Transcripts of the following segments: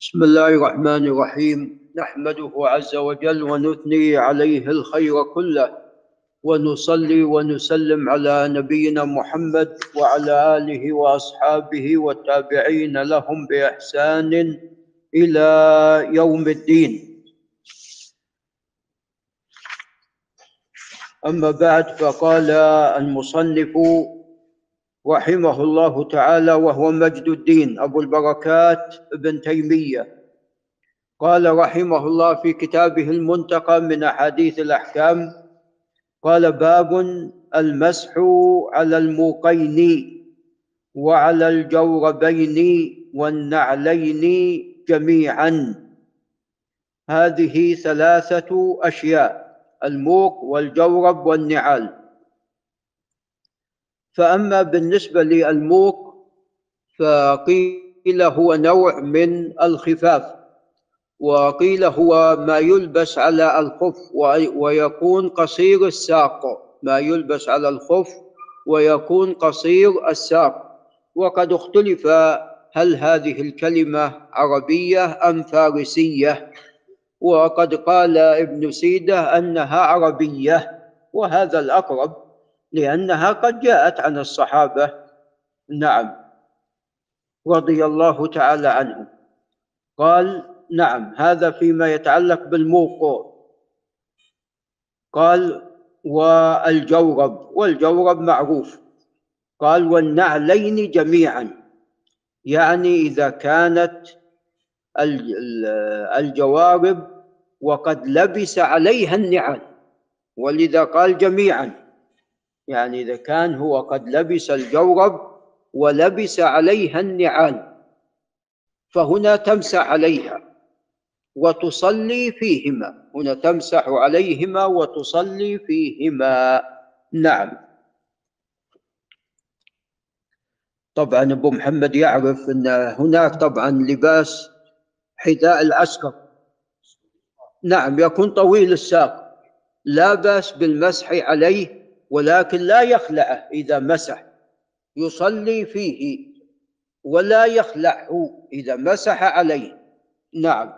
بسم الله الرحمن الرحيم. نحمده عز وجل ونثني عليه الخير كله. ونصلي ونسلم على نبينا محمد وعلى آله وأصحابه والتابعين لهم بإحسان إلى يوم الدين. أما بعد فقال المصنف رحمه الله تعالى وهو مجد الدين أبو البركات ابن تيمية. قال رحمه الله في كتابه المنتقى من أحاديث الأحكام قال باب المسح على الموقين وعلى الجوربين والنعلين جميعا. هذه ثلاثة أشياء الموق والجورب والنعال. فأما بالنسبة للموق فقيل هو نوع من الخفاف وقيل هو ما يلبس على الخف ويكون قصير الساق. ما يلبس على الخف ويكون قصير الساق. وقد اختلف هل هذه الكلمة عربية أم فارسية. وقد قال ابن سيدة أنها عربية وهذا الأقرب. لأنها قد جاءت عن الصحابة. نعم. رضي الله تعالى عنهم. قال نعم هذا فيما يتعلق بالموقع. قال والجورب والجورب معروف. قال والنعلين جميعا. يعني إذا كانت الجوارب وقد لبس عليها النعال ولذا قال جميعا. يعني إذا كان هو قد لبس الجورب ولبس عليها النعال فهنا تمسح عليها وتصلي فيهما هنا تمسح عليهما وتصلي فيهما. نعم. طبعا أبو محمد يعرف أن هناك طبعا لباس حذاء العسكر نعم يكون طويل الساق لا بأس بالمسح عليه ولكن لا يخلعه إذا مسح. يصلي فيه ولا يخلعه إذا مسح عليه. نعم.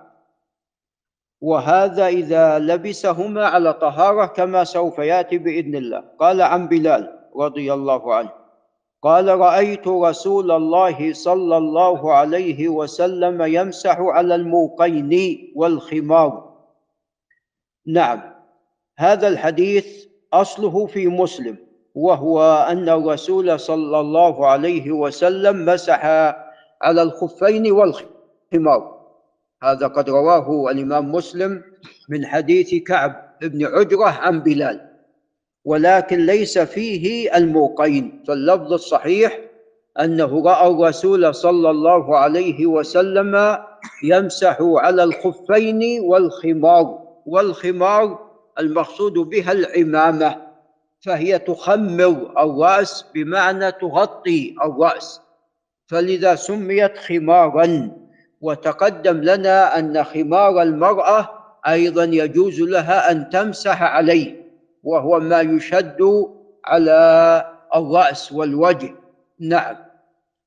وهذا إذا لبسهما على طهارة كما سوف يأتي بإذن الله. قال عن بلال رضي الله عنه قال رأيت رسول الله صلى الله عليه وسلم يمسح على الموقين والخمار. نعم. هذا الحديث أصله في مسلم وهو أن الرسول صلى الله عليه وسلم مسح على الخفين والخمار. هذا قد رواه الإمام مسلم من حديث كعب بن عجرة عن بلال. ولكن ليس فيه الموقين فاللفظ الصحيح أنه رأى الرسول صلى الله عليه وسلم يمسح على الخفين والخمار والخمار المقصود بها العمامة فهي تخمر الرأس بمعنى تغطي الرأس فلذا سميت خمارا وتقدم لنا أن خمار المرأة أيضا يجوز لها أن تمسح عليه وهو ما يشد على الرأس والوجه. نعم.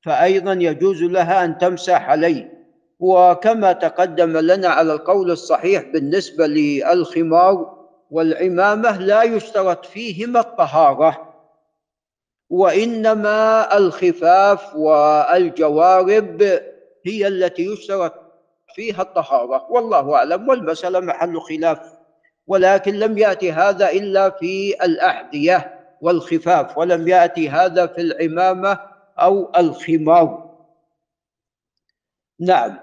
فأيضا يجوز لها أن تمسح عليه. وكما تقدم لنا على القول الصحيح بالنسبة للخمار والعمامة لا يشترط فيهما الطهارة وإنما الخفاف والجوارب هي التي يشترط فيها الطهارة. والله أعلم والمسألة محل خلاف ولكن لم يأتي هذا إلا في الأحذية والخفاف ولم يأتي هذا في العمامة أو الخمار. نعم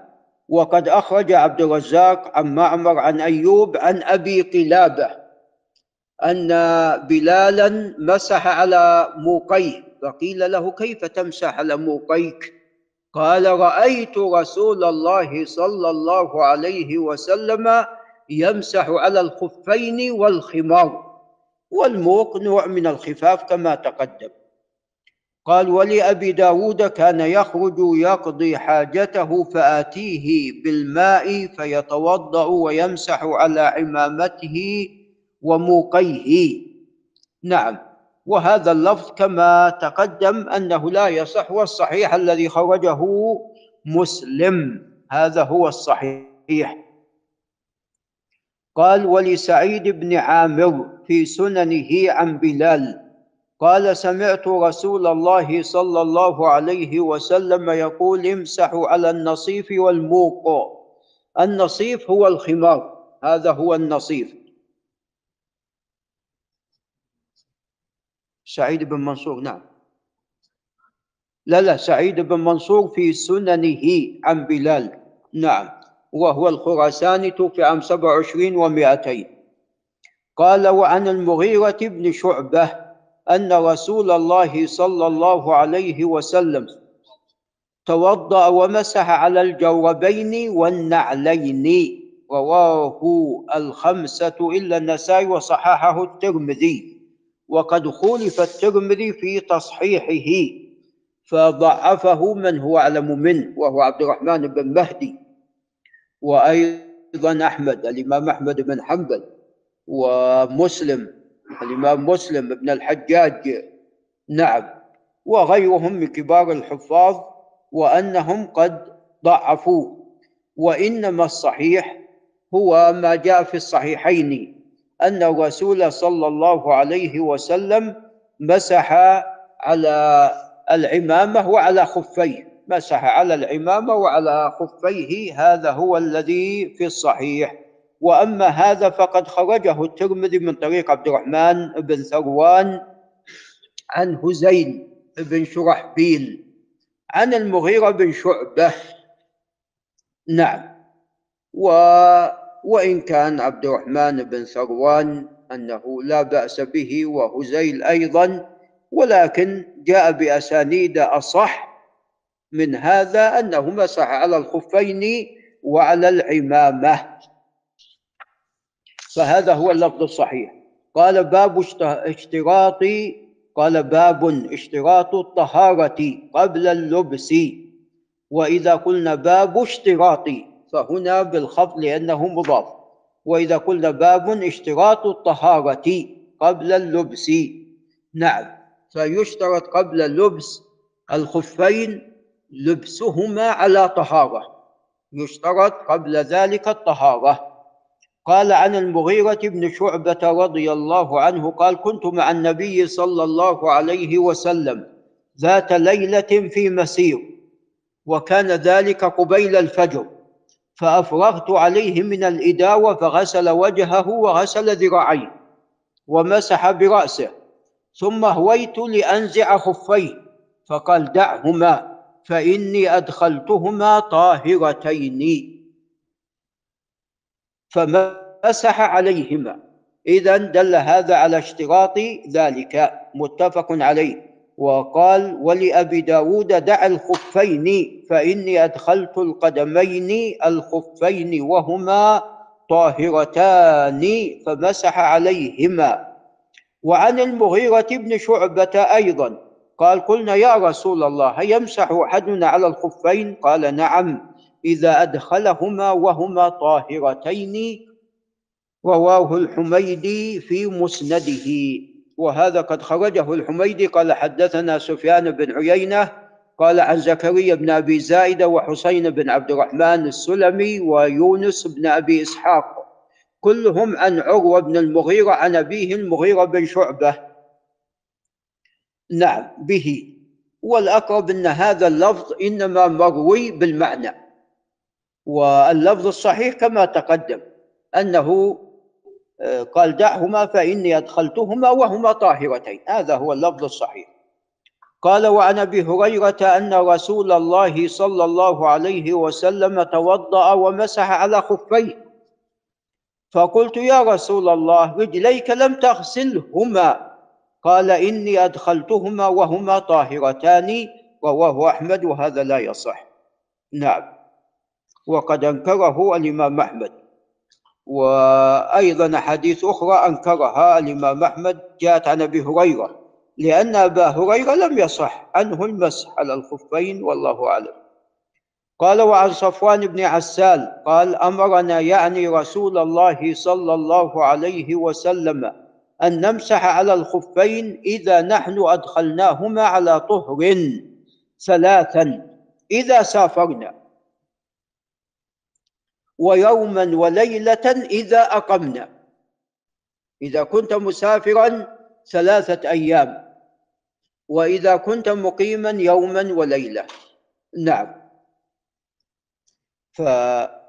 وقد أخرج عبد الرزاق عن معمر عن أيوب عن أبي قلابة أن بلالا مسح على موقيه فقيل له كيف تمسح على موقيك قال رأيت رسول الله صلى الله عليه وسلم يمسح على الخفين والخمار والموق نوع من الخفاف كما تقدم. قال ولأبي داود كان يخرج يقضي حاجته فآتيه بالماء فيتوضأ ويمسح على عمامته وموقيه. نعم. وهذا اللفظ كما تقدم أنه لا يصح والصحيح الذي خرجه مسلم. هذا هو الصحيح. قال ولسعيد بن عامر في سننه عن بلال. قال سمعت رسول الله صلى الله عليه وسلم يقول امسحوا على النصيف والموق. النصيف هو الخمار. هذا هو النصيف. سعيد بن منصور نعم. لا لا سعيد بن منصور في سننه عن بلال نعم. وهو الخراساني توفي عام 27 و200 قال وعن المغيرة بن شعبة أن رسول الله صلى الله عليه وسلم توضأ ومسح على الجوربين والنعلين. رواه الخمسة إلا النسائي وصححه الترمذي. وقد خولف الترمذي في تصحيحه فضعفه من هو أعلم منه وهو عبد الرحمن بن مهدي وأيضا أحمد الإمام أحمد بن حنبل ومسلم الإمام مسلم بن الحجاج نعم وغيرهم من كبار الحفاظ وأنهم قد ضعفوه وإنما الصحيح هو ما جاء في الصحيحين. أن الرسول صلى الله عليه وسلم مسح على العمامة وعلى خفيه. مسح على العمامة وعلى خفيه. هذا هو الذي في الصحيح. وأما هذا فقد خرجه الترمذي من طريق عبد الرحمن بن ثروان عن هزيل بن شرحبيل عن المغيرة بن شعبة. نعم. و وإن كان عبد الرحمن بن ثروان أنه لا بأس به وهزيل أيضا ولكن جاء بأسانيد أصح من هذا أنه مسح على الخفين وعلى العمامة. فهذا هو اللفظ الصحيح. قال باب اشتراط قال باب اشتراط الطهارة قبل اللبس. وإذا قلنا باب اشتراط فهنا بالخفض لأنه مضاف. وإذا قلنا باب اشتراط الطهارة قبل اللبس. نعم فيشترط قبل لبس الخفين لبسهما على طهارة. يشترط قبل ذلك الطهارة. قال عن المغيرة بن شعبة رضي الله عنه قال كنت مع النبي صلى الله عليه وسلم ذات ليلة في مسير وكان ذلك قبيل الفجر. فأفرغت عليه من الإداوة فغسل وجهه وغسل ذراعيه ومسح برأسه ثم هويت لأنزع خفيه فقال دعهما فإني أدخلتهما طاهرتين. فمسح عليهما. إذا دل هذا على اشتراط ذلك. متفق عليه. وقال ولأبي داود دع الخفين فإني أدخلت القدمين الخفين وهما طاهرتان. فمسح عليهما. وعن المغيرة بن شعبة أيضا قال قلنا يا رسول الله يمسح أحدنا على الخفين؟ قال نعم إذا أدخلهما وهما طاهرتين. رواه الحميدي في مسنده. وهذا قد خرجه الحميدي. قال حدثنا سفيان بن عيينة قال عن زكريا بن أبي زائدة وحسين بن عبد الرحمن السلمي ويونس بن أبي إسحاق. كلهم عن عروة بن المغيرة عن أبيه المغيرة بن شعبة. نعم به. والأقرب أن هذا اللفظ إنما مروي بالمعنى. واللفظ الصحيح كما تقدم أنه قال دعهما فإني أدخلتهما وهما طاهرتين. هذا هو اللفظ الصحيح. قال وعن ابي هريره أن رسول الله صلى الله عليه وسلم توضأ ومسح على خفيه. فقلت يا رسول الله رجليك لم تغسلهما. قال إني أدخلتهما وهما طاهرتان رواه أحمد وهذا لا يصح. نعم. وقد أنكره الإمام أحمد. وأيضا أحاديث أخرى أنكرها الإمام أحمد جاءت عن أبي هريرة لأن أبا هريرة لم يصح عنه المسح على الخفين والله أعلم. قال وعن صفوان بن عسال قال أمرنا يعني رسول الله صلى الله عليه وسلم أن نمسح على الخفين إذا نحن أدخلناهما على طهر ثلاثا. إذا سافرنا ويوما وليلة إذا أقمنا. إذا كنت مسافرا ثلاثة أيام. وإذا كنت مقيما يوما وليلة. نعم. فقال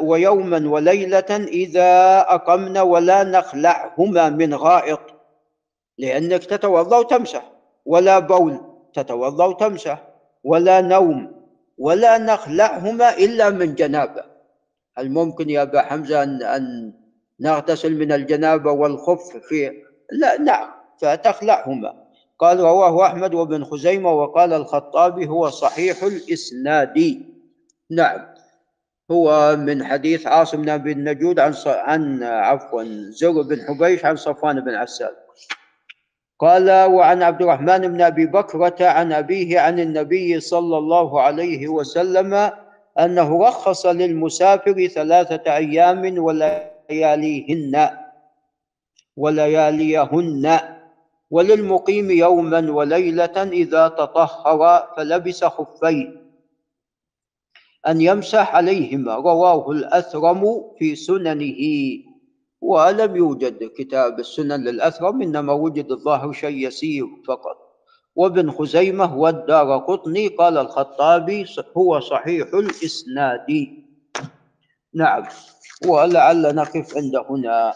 ويوما وليلة إذا أقمنا ولا نخلعهما من غائط. لأنك تتوضأ وتمسح. ولا بول تتوضأ وتمسح. ولا نوم ولا نخلعهما إلا من جنابة. هل ممكن يا أبا حمزة أن, أن نغتسل من الجنابة والخف في لا نعم فتخلعهما. قال رواه أحمد وابن خزيمة وقال الخطابي هو صحيح الإسناد. نعم هو من حديث عاصم بن النجود عن. عن عفوا زر بن حبيش عن صفوان بن عسال قال وعن عبد الرحمن بن أبي بكرة عن أبيه عن النبي صلى الله عليه وسلم أنه رخص للمسافر ثلاثة أيام ولياليهن ولياليهن وللمقيم يوما وليلة إذا تطهر فلبس خفين أن يمسح عليهما رواه الأثرم في سننه. ولم يوجد كتاب السنن للأثرم إنما وجد الظاهر شيء يسير فقط. وابن خزيمة والدار قطني قال الخطابي هو صحيح الإسناد. نعم ولعل نقف عند هنا.